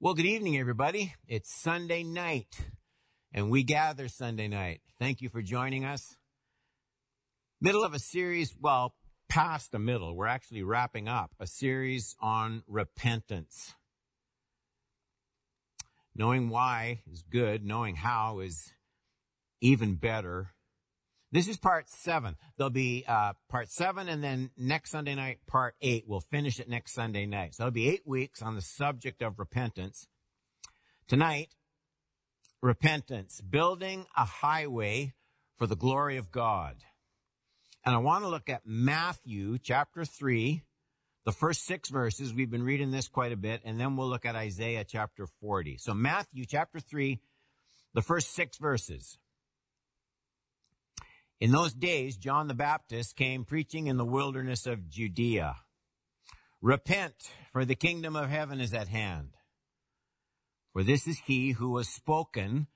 Well, good evening, everybody. It's Sunday night, and we gather Sunday night. Thank you for joining us. Middle of a series, well, past the middle. We're actually wrapping up a series on repentance. Knowing why is good. Knowing how is even better. This is part seven. There'll be uh, part seven, and then next Sunday night, part eight. We'll finish it next Sunday night. So it'll be eight weeks on the subject of repentance. Tonight, repentance, building a highway for the glory of God. And I want to look at Matthew chapter three, the first six verses. We've been reading this quite a bit, and then we'll look at Isaiah chapter 40. So Matthew chapter three, the first six verses. In those days, John the Baptist came preaching in the wilderness of Judea. Repent, for the kingdom of heaven is at hand. For this is he who was spoken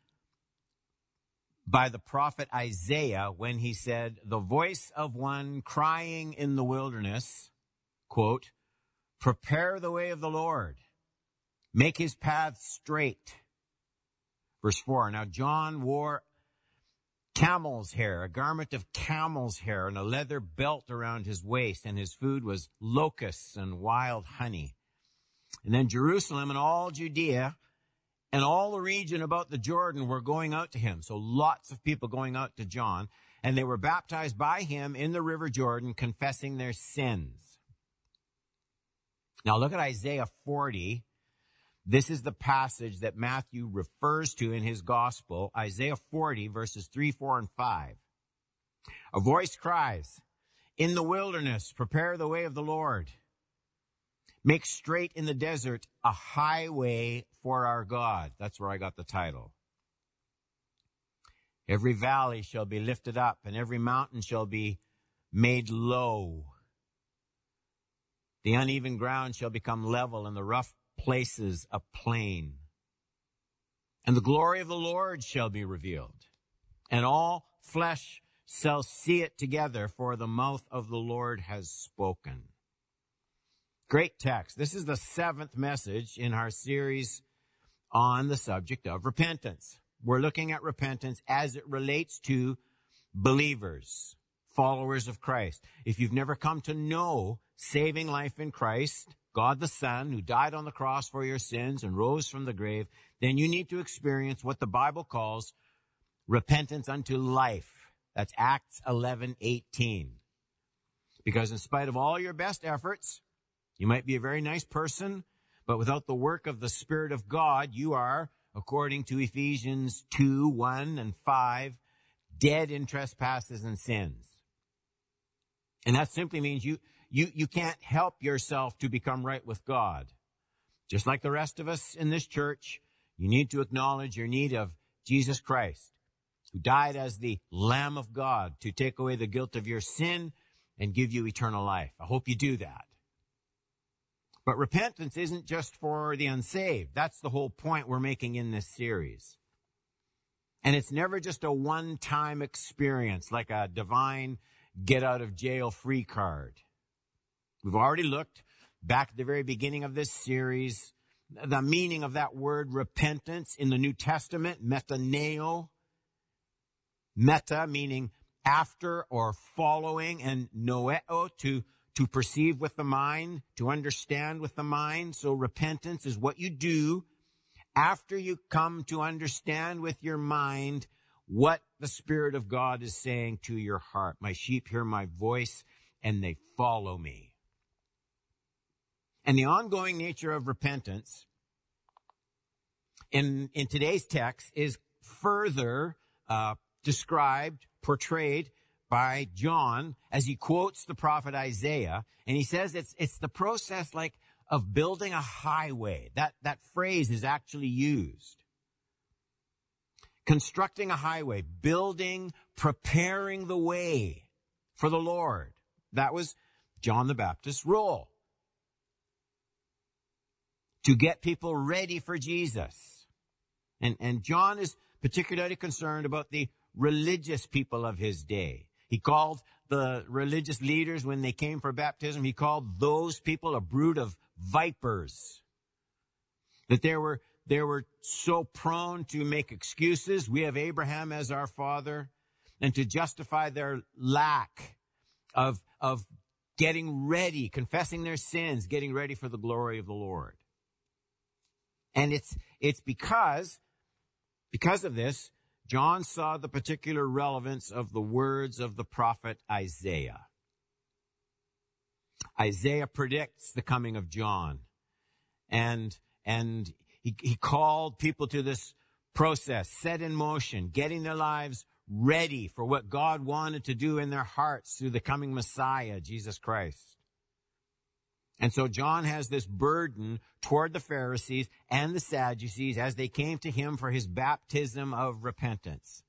by the prophet Isaiah when he said, the voice of one crying in the wilderness, quote, prepare the way of the Lord, make his path straight. Verse four. Now John wore camel's hair, a garment of camel's hair and a leather belt around his waist and his food was locusts and wild honey. And then Jerusalem and all Judea and all the region about the Jordan were going out to him. So lots of people going out to John and they were baptized by him in the river Jordan, confessing their sins. Now look at Isaiah 40. This is the passage that Matthew refers to in his gospel, Isaiah 40 verses 3, 4, and 5. A voice cries, in the wilderness, prepare the way of the Lord. Make straight in the desert a highway for our God. That's where I got the title. Every valley shall be lifted up and every mountain shall be made low. The uneven ground shall become level and the rough places a plain. And the glory of the Lord shall be revealed and all flesh shall see it together for the mouth of the Lord has spoken. Great text. This is the seventh message in our series on the subject of repentance. We're looking at repentance as it relates to believers, followers of Christ. If you've never come to know saving life in Christ, God the Son, who died on the cross for your sins and rose from the grave, then you need to experience what the Bible calls repentance unto life. That's Acts 11, 18. Because in spite of all your best efforts, you might be a very nice person, but without the work of the Spirit of God, you are, according to Ephesians 2, 1 and 5, dead in trespasses and sins. And that simply means you, you, you can't help yourself to become right with God. Just like the rest of us in this church, you need to acknowledge your need of Jesus Christ, who died as the Lamb of God to take away the guilt of your sin and give you eternal life. I hope you do that. But repentance isn't just for the unsaved. That's the whole point we're making in this series. And it's never just a one-time experience like a divine get out of jail free card. We've already looked back at the very beginning of this series, the meaning of that word repentance in the New Testament, metanoeo. Meta meaning after or following and noeo to to perceive with the mind, to understand with the mind. So repentance is what you do after you come to understand with your mind what the Spirit of God is saying to your heart. My sheep hear my voice and they follow me. And the ongoing nature of repentance in, in today's text is further uh, described, portrayed by John as he quotes the prophet Isaiah. And he says it's, it's the process like of building a highway. That, that phrase is actually used. Constructing a highway, building, preparing the way for the Lord. That was John the Baptist's role. To get people ready for Jesus. And, and John is particularly concerned about the religious people of his day. He called the religious leaders when they came for baptism, he called those people a brood of vipers. That they were, they were so prone to make excuses. We have Abraham as our father and to justify their lack of, of getting ready, confessing their sins, getting ready for the glory of the Lord. And it's, it's because, because of this, John saw the particular relevance of the words of the prophet Isaiah. Isaiah predicts the coming of John. And, and he, he called people to this process, set in motion, getting their lives ready for what God wanted to do in their hearts through the coming Messiah, Jesus Christ. And so John has this burden toward the Pharisees and the Sadducees as they came to him for his baptism of repentance.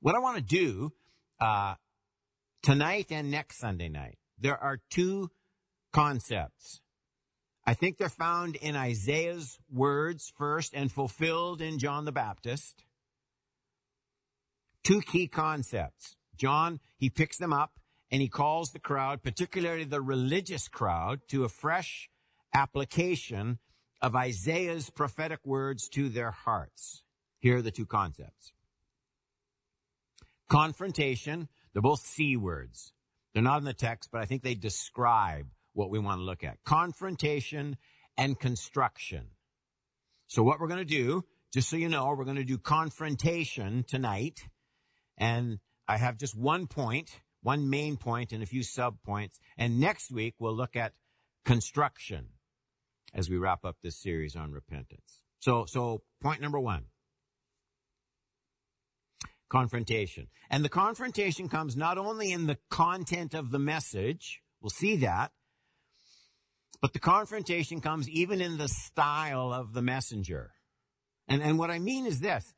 What I want to do uh, tonight and next Sunday night, there are two concepts. I think they're found in Isaiah's words first and fulfilled in John the Baptist. Two key concepts. John, he picks them up and he calls the crowd, particularly the religious crowd, to a fresh application of Isaiah's prophetic words to their hearts. Here are the two concepts. Confrontation, they're both C words. They're not in the text, but I think they describe what we want to look at. Confrontation and construction. So what we're going to do, just so you know, we're going to do confrontation tonight. And I have just one point one main point and a few sub points. And next week we'll look at construction as we wrap up this series on repentance. So, so point number one. Confrontation. And the confrontation comes not only in the content of the message, we'll see that, but the confrontation comes even in the style of the messenger. And, and what I mean is this.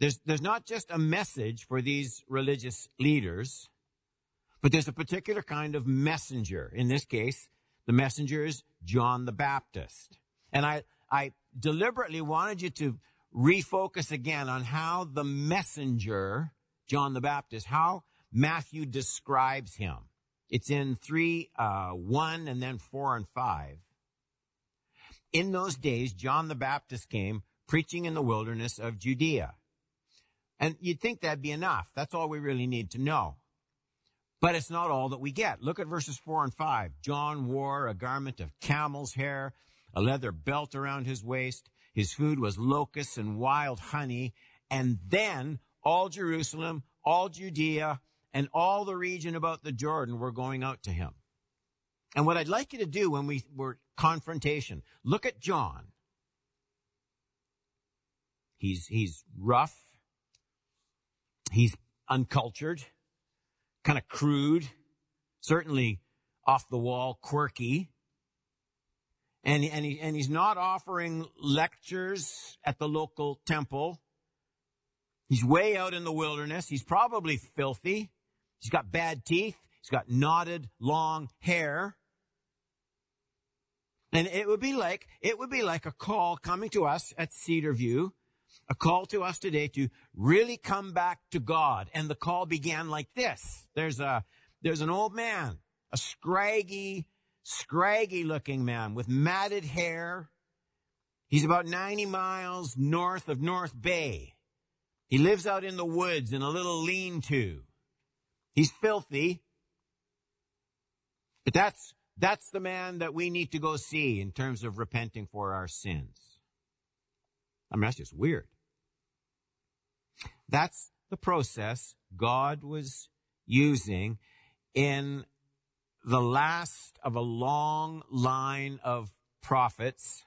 There's, there's not just a message for these religious leaders. But there's a particular kind of messenger. In this case, the messenger is John the Baptist. And I, I deliberately wanted you to refocus again on how the messenger, John the Baptist, how Matthew describes him. It's in 3, uh, 1 and then 4 and 5. In those days, John the Baptist came preaching in the wilderness of Judea. And you'd think that'd be enough. That's all we really need to know. But it's not all that we get. Look at verses four and five. John wore a garment of camel's hair, a leather belt around his waist. His food was locusts and wild honey. And then all Jerusalem, all Judea, and all the region about the Jordan were going out to him. And what I'd like you to do when we were confrontation, look at John. He's, he's rough. He's uncultured kind of crude, certainly off the wall, quirky. And, and, he, and he's not offering lectures at the local temple. He's way out in the wilderness. He's probably filthy. He's got bad teeth. He's got knotted, long hair. And it would be like, it would be like a call coming to us at Cedar View a call to us today to really come back to God. And the call began like this. There's a, there's an old man, a scraggy, scraggy looking man with matted hair. He's about 90 miles north of North Bay. He lives out in the woods in a little lean-to. He's filthy. But that's, that's the man that we need to go see in terms of repenting for our sins. I mean, that's just weird. That's the process God was using in the last of a long line of prophets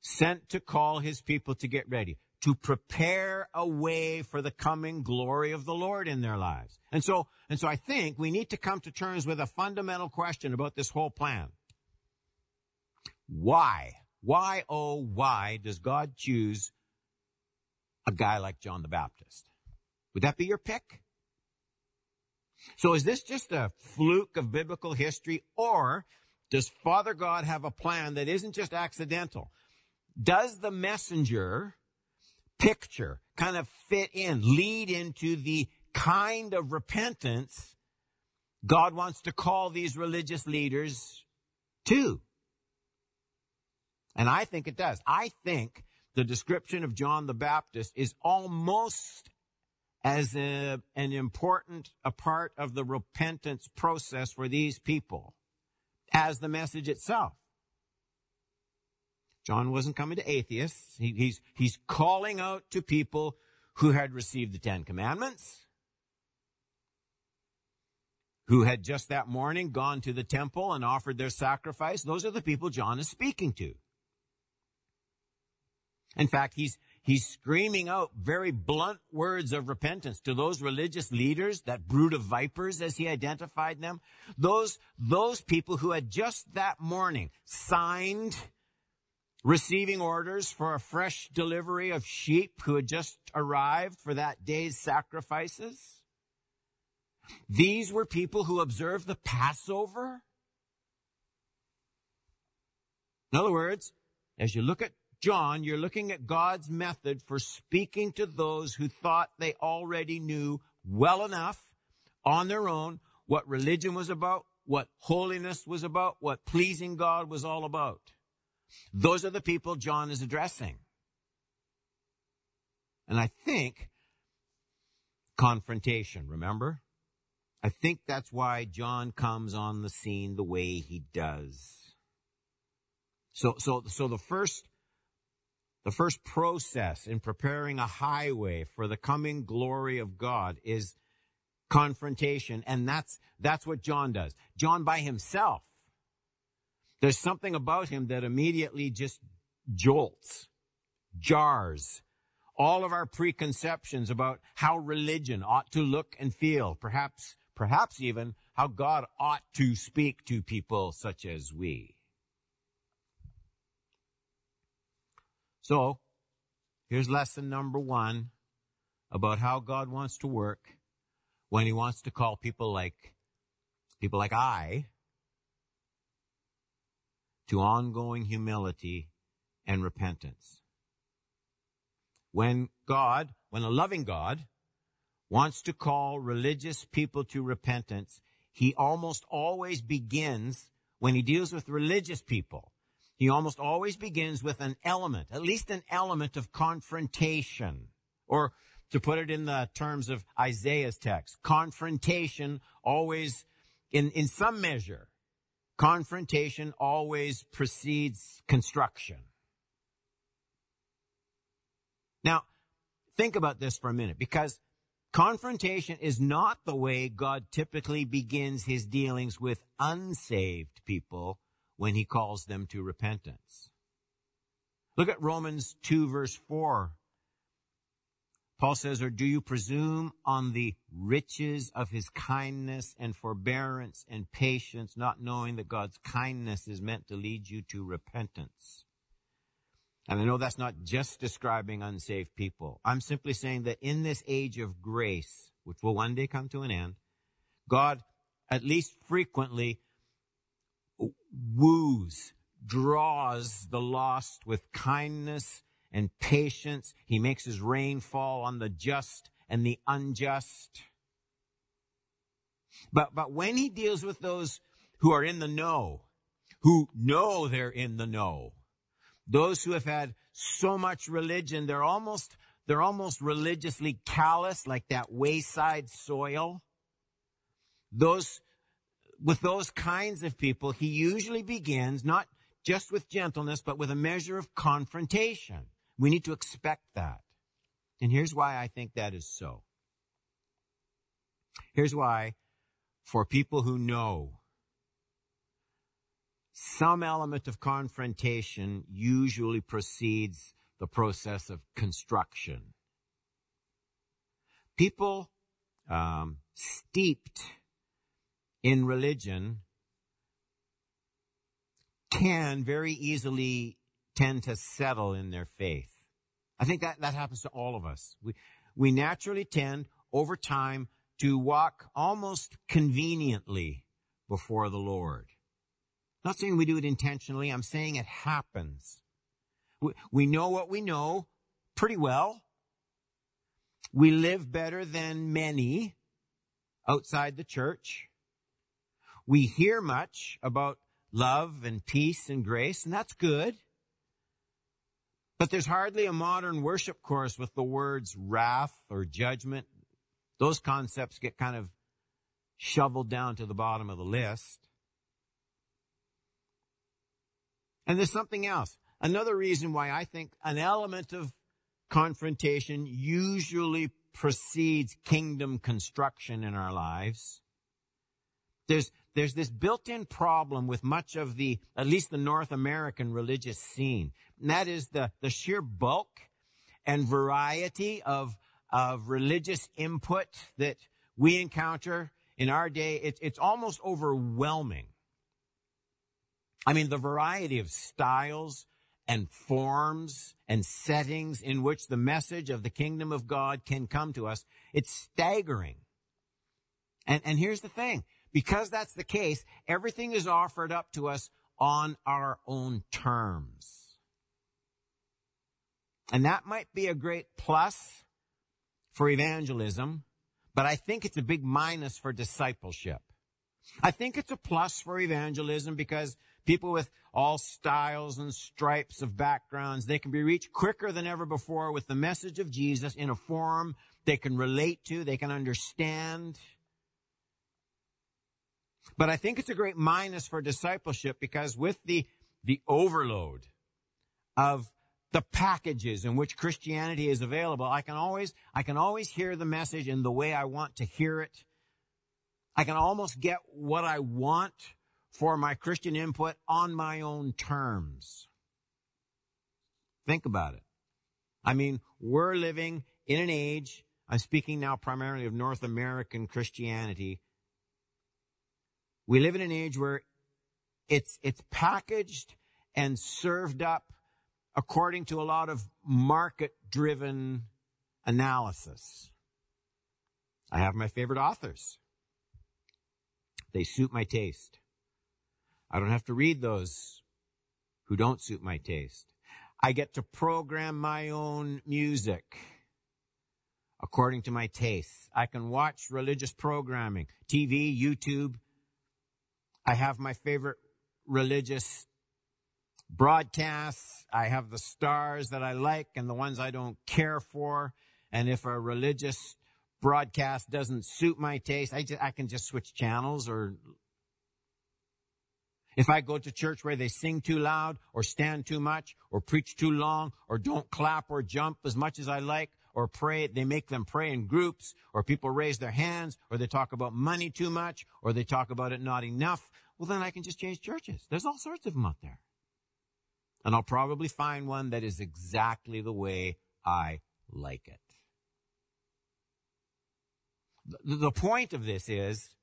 sent to call his people to get ready, to prepare a way for the coming glory of the Lord in their lives. And so, and so I think we need to come to terms with a fundamental question about this whole plan. Why? Why, oh, why does God choose a guy like John the Baptist? Would that be your pick? So is this just a fluke of biblical history or does Father God have a plan that isn't just accidental? Does the messenger picture kind of fit in, lead into the kind of repentance God wants to call these religious leaders to? And I think it does. I think the description of John the Baptist is almost as a, an important a part of the repentance process for these people as the message itself. John wasn't coming to atheists. He, he's, he's calling out to people who had received the Ten Commandments, who had just that morning gone to the temple and offered their sacrifice. Those are the people John is speaking to. In fact, he's, he's screaming out very blunt words of repentance to those religious leaders, that brood of vipers as he identified them. Those, those people who had just that morning signed receiving orders for a fresh delivery of sheep who had just arrived for that day's sacrifices. These were people who observed the Passover. In other words, as you look at John, you're looking at God's method for speaking to those who thought they already knew well enough on their own what religion was about, what holiness was about, what pleasing God was all about. Those are the people John is addressing. And I think confrontation, remember? I think that's why John comes on the scene the way he does. So, so, so the first, the first process in preparing a highway for the coming glory of God is confrontation. And that's, that's what John does. John by himself there's something about him that immediately just jolts, jars all of our preconceptions about how religion ought to look and feel, perhaps, perhaps even how God ought to speak to people such as we. So, here's lesson number one about how God wants to work when he wants to call people like, people like I to ongoing humility and repentance. When God, when a loving God wants to call religious people to repentance, he almost always begins when he deals with religious people. He almost always begins with an element, at least an element of confrontation. Or to put it in the terms of Isaiah's text, confrontation always in, in some measure Confrontation always precedes construction. Now, think about this for a minute because confrontation is not the way God typically begins his dealings with unsaved people when he calls them to repentance. Look at Romans 2 verse 4 Paul says, or do you presume on the riches of his kindness and forbearance and patience, not knowing that God's kindness is meant to lead you to repentance? And I know that's not just describing unsaved people. I'm simply saying that in this age of grace, which will one day come to an end, God, at least frequently, woos, draws the lost with kindness and patience. He makes his rain fall on the just and the unjust. But, but when he deals with those who are in the know, who know they're in the know, those who have had so much religion, they're almost, they're almost religiously callous, like that wayside soil. Those, with those kinds of people, he usually begins not just with gentleness, but with a measure of confrontation. We need to expect that. And here's why I think that is so. Here's why for people who know some element of confrontation usually precedes the process of construction. People um, steeped in religion can very easily tend to settle in their faith. I think that, that happens to all of us. We, we naturally tend over time to walk almost conveniently before the Lord. Not saying we do it intentionally. I'm saying it happens. We, we know what we know pretty well. We live better than many outside the church. We hear much about love and peace and grace, and that's good. But there's hardly a modern worship course with the words wrath or judgment. Those concepts get kind of shoveled down to the bottom of the list. And there's something else. Another reason why I think an element of confrontation usually precedes kingdom construction in our lives. There's, there's this built-in problem with much of the, at least the North American religious scene. And that is the, the sheer bulk and variety of, of religious input that we encounter in our day. It, it's almost overwhelming. I mean, the variety of styles and forms and settings in which the message of the kingdom of God can come to us, it's staggering. And, and here's the thing. Because that's the case, everything is offered up to us on our own terms. And that might be a great plus for evangelism, but I think it's a big minus for discipleship. I think it's a plus for evangelism because people with all styles and stripes of backgrounds, they can be reached quicker than ever before with the message of Jesus in a form they can relate to, they can understand. But I think it's a great minus for discipleship because with the, the overload of the packages in which Christianity is available, I can always, I can always hear the message in the way I want to hear it. I can almost get what I want for my Christian input on my own terms. Think about it. I mean, we're living in an age, I'm speaking now primarily of North American Christianity, we live in an age where it's, it's packaged and served up according to a lot of market driven analysis. I have my favorite authors. They suit my taste. I don't have to read those who don't suit my taste. I get to program my own music according to my tastes. I can watch religious programming, TV, YouTube, I have my favorite religious broadcasts. I have the stars that I like and the ones I don't care for. And if a religious broadcast doesn't suit my taste, I, just, I can just switch channels or if I go to church where they sing too loud or stand too much or preach too long or don't clap or jump as much as I like, or pray, they make them pray in groups, or people raise their hands, or they talk about money too much, or they talk about it not enough, well then I can just change churches. There's all sorts of them out there. And I'll probably find one that is exactly the way I like it. The, point of this is,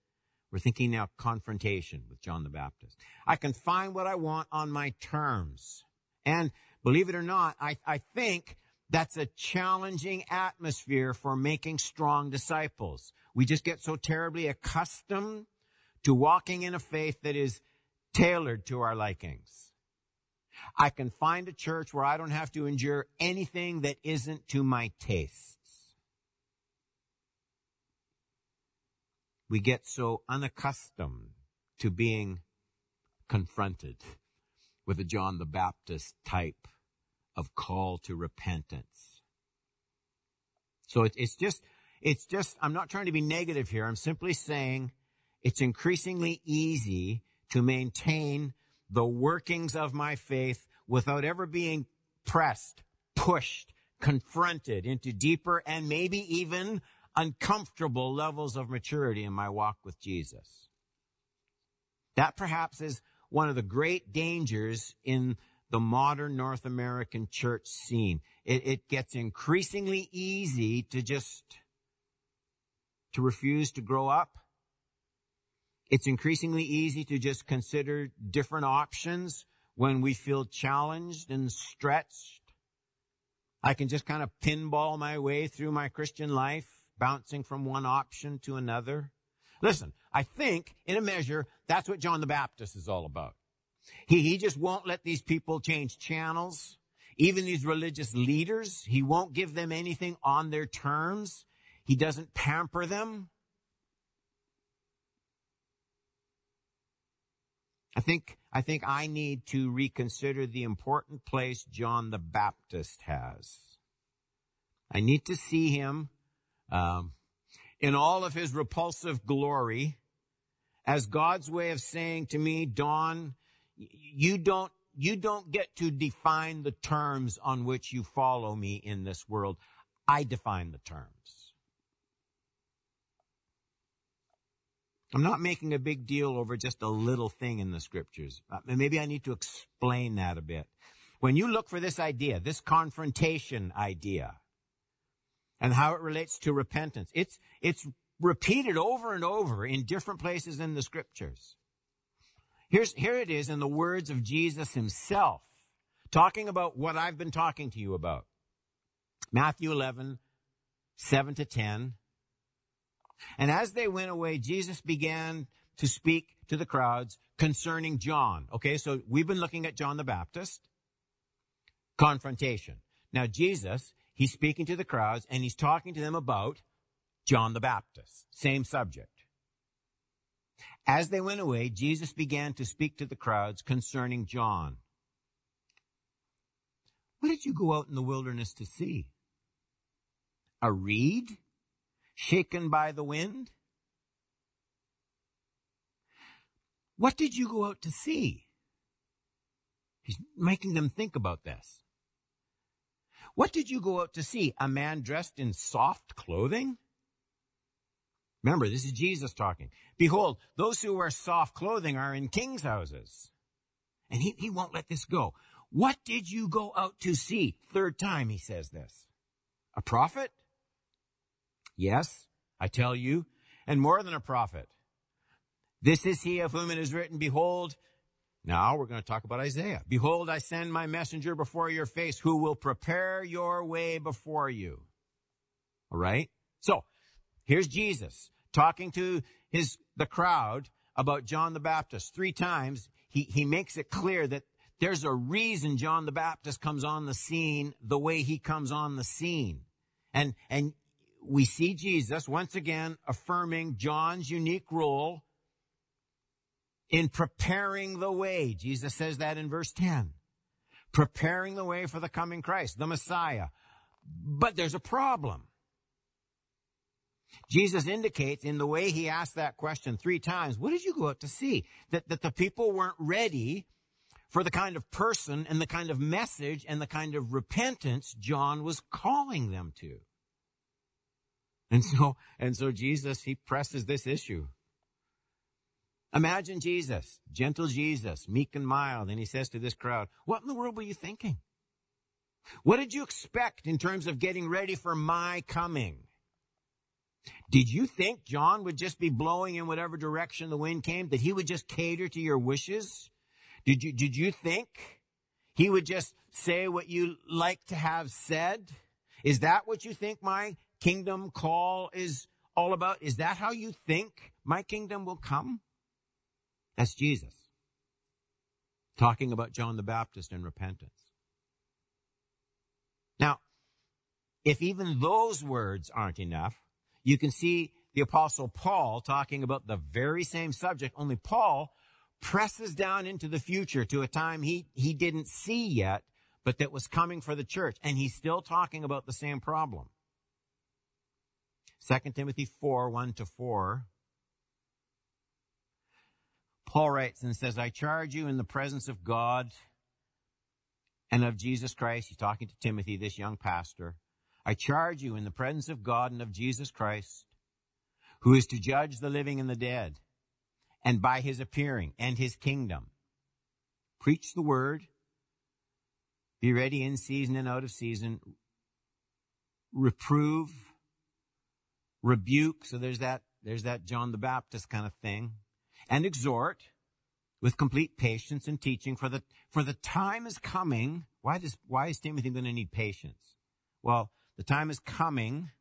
we're thinking now confrontation with John the Baptist. I can find what I want on my terms. And believe it or not, I, I think that's a challenging atmosphere for making strong disciples. We just get so terribly accustomed to walking in a faith that is tailored to our likings. I can find a church where I don't have to endure anything that isn't to my tastes. We get so unaccustomed to being confronted with a John the Baptist type of call to repentance. So it, it's just, it's just, I'm not trying to be negative here. I'm simply saying it's increasingly easy to maintain the workings of my faith without ever being pressed, pushed, confronted into deeper and maybe even uncomfortable levels of maturity in my walk with Jesus. That perhaps is one of the great dangers in the modern North American church scene. It, it gets increasingly easy to just, to refuse to grow up. It's increasingly easy to just consider different options when we feel challenged and stretched. I can just kind of pinball my way through my Christian life, bouncing from one option to another. Listen, I think in a measure, that's what John the Baptist is all about. He, he just won't let these people change channels. Even these religious leaders, he won't give them anything on their terms. He doesn't pamper them. I think, I think I need to reconsider the important place John the Baptist has. I need to see him um, in all of his repulsive glory as God's way of saying to me, Don, you don't you don't get to define the terms on which you follow me in this world. I define the terms. I'm not making a big deal over just a little thing in the scriptures. Uh, maybe I need to explain that a bit. When you look for this idea, this confrontation idea, and how it relates to repentance, it's, it's repeated over and over in different places in the scriptures. Here's, here it is in the words of Jesus himself, talking about what I've been talking to you about. Matthew 11, 7 to 10. And as they went away, Jesus began to speak to the crowds concerning John. Okay, so we've been looking at John the Baptist. Confrontation. Now Jesus, he's speaking to the crowds and he's talking to them about John the Baptist. Same subject. As they went away, Jesus began to speak to the crowds concerning John. What did you go out in the wilderness to see? A reed shaken by the wind? What did you go out to see? He's making them think about this. What did you go out to see? A man dressed in soft clothing? Remember, this is Jesus talking. Behold, those who wear soft clothing are in king's houses. And he, he won't let this go. What did you go out to see? Third time he says this. A prophet? Yes, I tell you, and more than a prophet. This is he of whom it is written, behold, now we're going to talk about Isaiah. Behold, I send my messenger before your face who will prepare your way before you. All right. So here's Jesus talking to his, the crowd about John the Baptist. Three times he, he makes it clear that there's a reason John the Baptist comes on the scene the way he comes on the scene. And, and we see Jesus once again affirming John's unique role in preparing the way. Jesus says that in verse 10. Preparing the way for the coming Christ, the Messiah. But there's a problem. Jesus indicates in the way he asked that question three times, what did you go out to see? That, that the people weren't ready for the kind of person and the kind of message and the kind of repentance John was calling them to. And so, and so Jesus, he presses this issue. Imagine Jesus, gentle Jesus, meek and mild, and he says to this crowd, what in the world were you thinking? What did you expect in terms of getting ready for my coming? Did you think John would just be blowing in whatever direction the wind came? That he would just cater to your wishes? Did you, did you think he would just say what you like to have said? Is that what you think my kingdom call is all about? Is that how you think my kingdom will come? That's Jesus. Talking about John the Baptist and repentance. Now, if even those words aren't enough, you can see the apostle Paul talking about the very same subject, only Paul presses down into the future to a time he, he didn't see yet, but that was coming for the church. And he's still talking about the same problem. 2 Timothy 4, 1 to 4. Paul writes and says, I charge you in the presence of God and of Jesus Christ. He's talking to Timothy, this young pastor. I charge you in the presence of God and of Jesus Christ, who is to judge the living and the dead, and by his appearing and his kingdom. Preach the word. Be ready in season and out of season. Reprove rebuke. So there's that, there's that John the Baptist kind of thing and exhort with complete patience and teaching for the, for the time is coming. Why does, why is Timothy going to need patience? Well, the time is coming.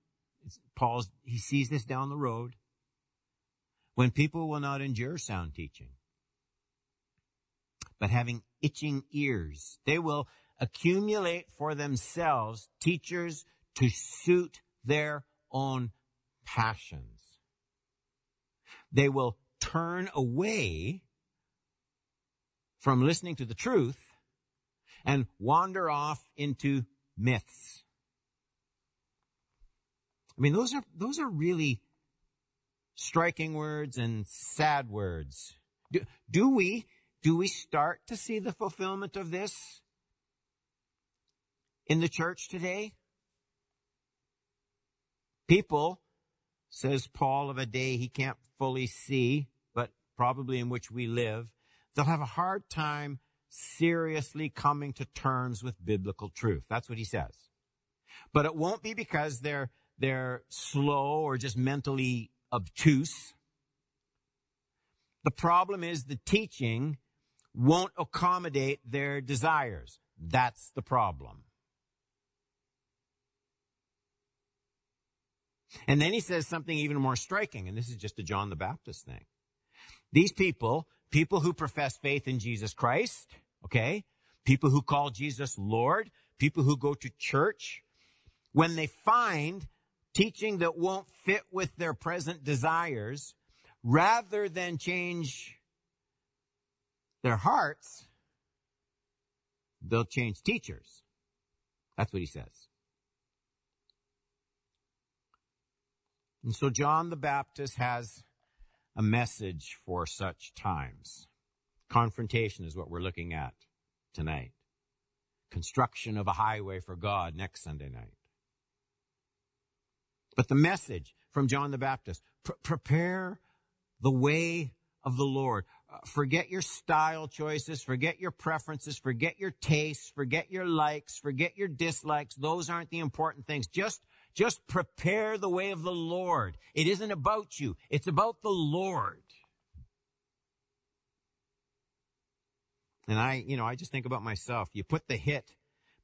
Paul's, he sees this down the road when people will not endure sound teaching, but having itching ears, they will accumulate for themselves teachers to suit their own passions. They will turn away from listening to the truth and wander off into myths. I mean, those are, those are really striking words and sad words. Do, do we, do we start to see the fulfillment of this in the church today? People, says Paul of a day he can't fully see, but probably in which we live, they'll have a hard time seriously coming to terms with biblical truth. That's what he says. But it won't be because they're, they're slow or just mentally obtuse. The problem is the teaching won't accommodate their desires. That's the problem. And then he says something even more striking, and this is just a John the Baptist thing. These people, people who profess faith in Jesus Christ, okay, people who call Jesus Lord, people who go to church, when they find teaching that won't fit with their present desires, rather than change their hearts, they'll change teachers. That's what he says. And so John the Baptist has a message for such times. Confrontation is what we're looking at tonight. Construction of a highway for God next Sunday night. But the message from John the Baptist, pr- prepare the way of the Lord. Uh, forget your style choices, forget your preferences, forget your tastes, forget your likes, forget your dislikes. Those aren't the important things. Just just prepare the way of the Lord. It isn't about you. It's about the Lord. And I, you know, I just think about myself. You put the hit,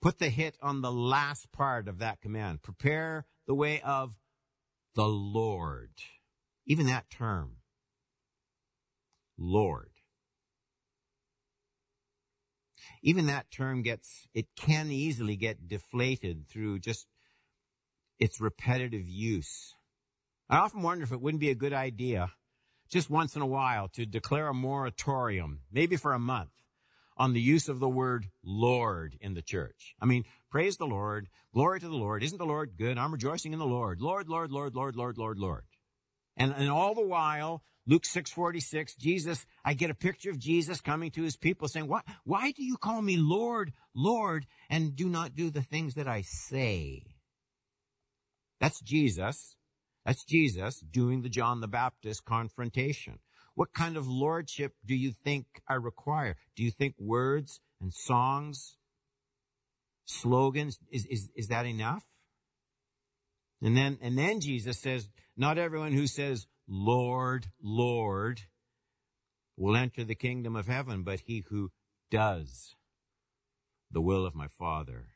put the hit on the last part of that command. Prepare the way of the Lord. Even that term. Lord. Even that term gets, it can easily get deflated through just its repetitive use. I often wonder if it wouldn't be a good idea, just once in a while, to declare a moratorium, maybe for a month, on the use of the word Lord in the church. I mean, praise the Lord, glory to the Lord. Isn't the Lord good? I'm rejoicing in the Lord. Lord, Lord, Lord, Lord, Lord, Lord, Lord. And, and all the while, Luke 6:46, Jesus, I get a picture of Jesus coming to his people saying, "Why why do you call me Lord, Lord and do not do the things that I say?" That's Jesus. That's Jesus doing the John the Baptist confrontation. What kind of lordship do you think I require? Do you think words and songs, slogans, is, is, is that enough? And then, and then Jesus says, not everyone who says, Lord, Lord, will enter the kingdom of heaven, but he who does the will of my Father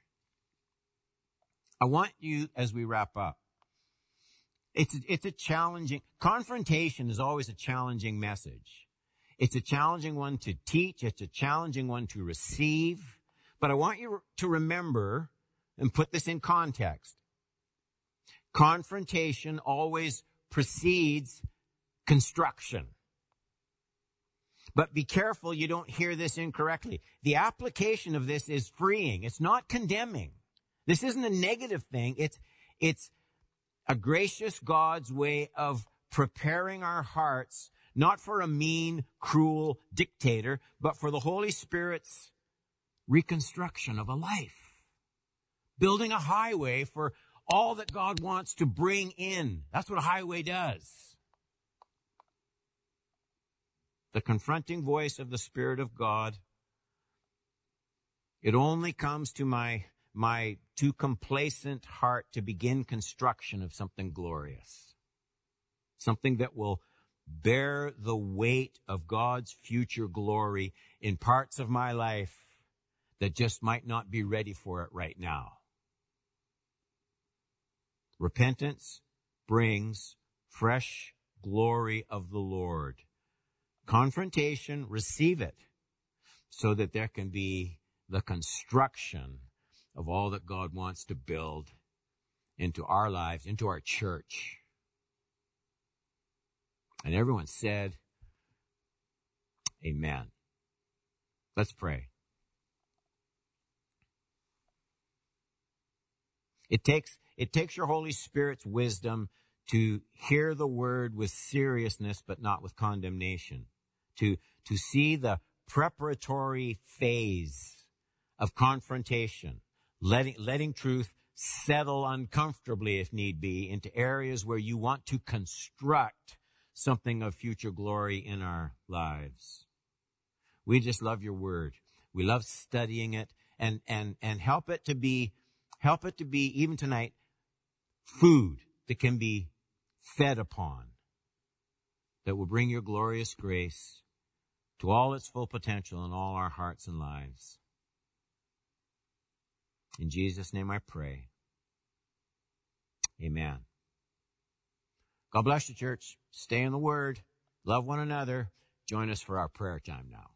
I want you, as we wrap up, it's, a, it's a challenging, confrontation is always a challenging message. It's a challenging one to teach. It's a challenging one to receive. But I want you to remember and put this in context. Confrontation always precedes construction. But be careful you don't hear this incorrectly. The application of this is freeing. It's not condemning. This isn't a negative thing. It's, it's a gracious God's way of preparing our hearts, not for a mean, cruel dictator, but for the Holy Spirit's reconstruction of a life. Building a highway for all that God wants to bring in. That's what a highway does. The confronting voice of the Spirit of God. It only comes to my my too complacent heart to begin construction of something glorious. Something that will bear the weight of God's future glory in parts of my life that just might not be ready for it right now. Repentance brings fresh glory of the Lord. Confrontation, receive it so that there can be the construction of all that God wants to build into our lives, into our church. And everyone said, Amen. Let's pray. It takes, it takes your Holy Spirit's wisdom to hear the word with seriousness, but not with condemnation. To, to see the preparatory phase of confrontation, letting, letting truth settle uncomfortably if need be into areas where you want to construct something of future glory in our lives. We just love your word. We love studying it and, and, and help it to be, help it to be even tonight food that can be fed upon that will bring your glorious grace to all its full potential in all our hearts and lives. In Jesus' name I pray. Amen. God bless you, church. Stay in the Word. Love one another. Join us for our prayer time now.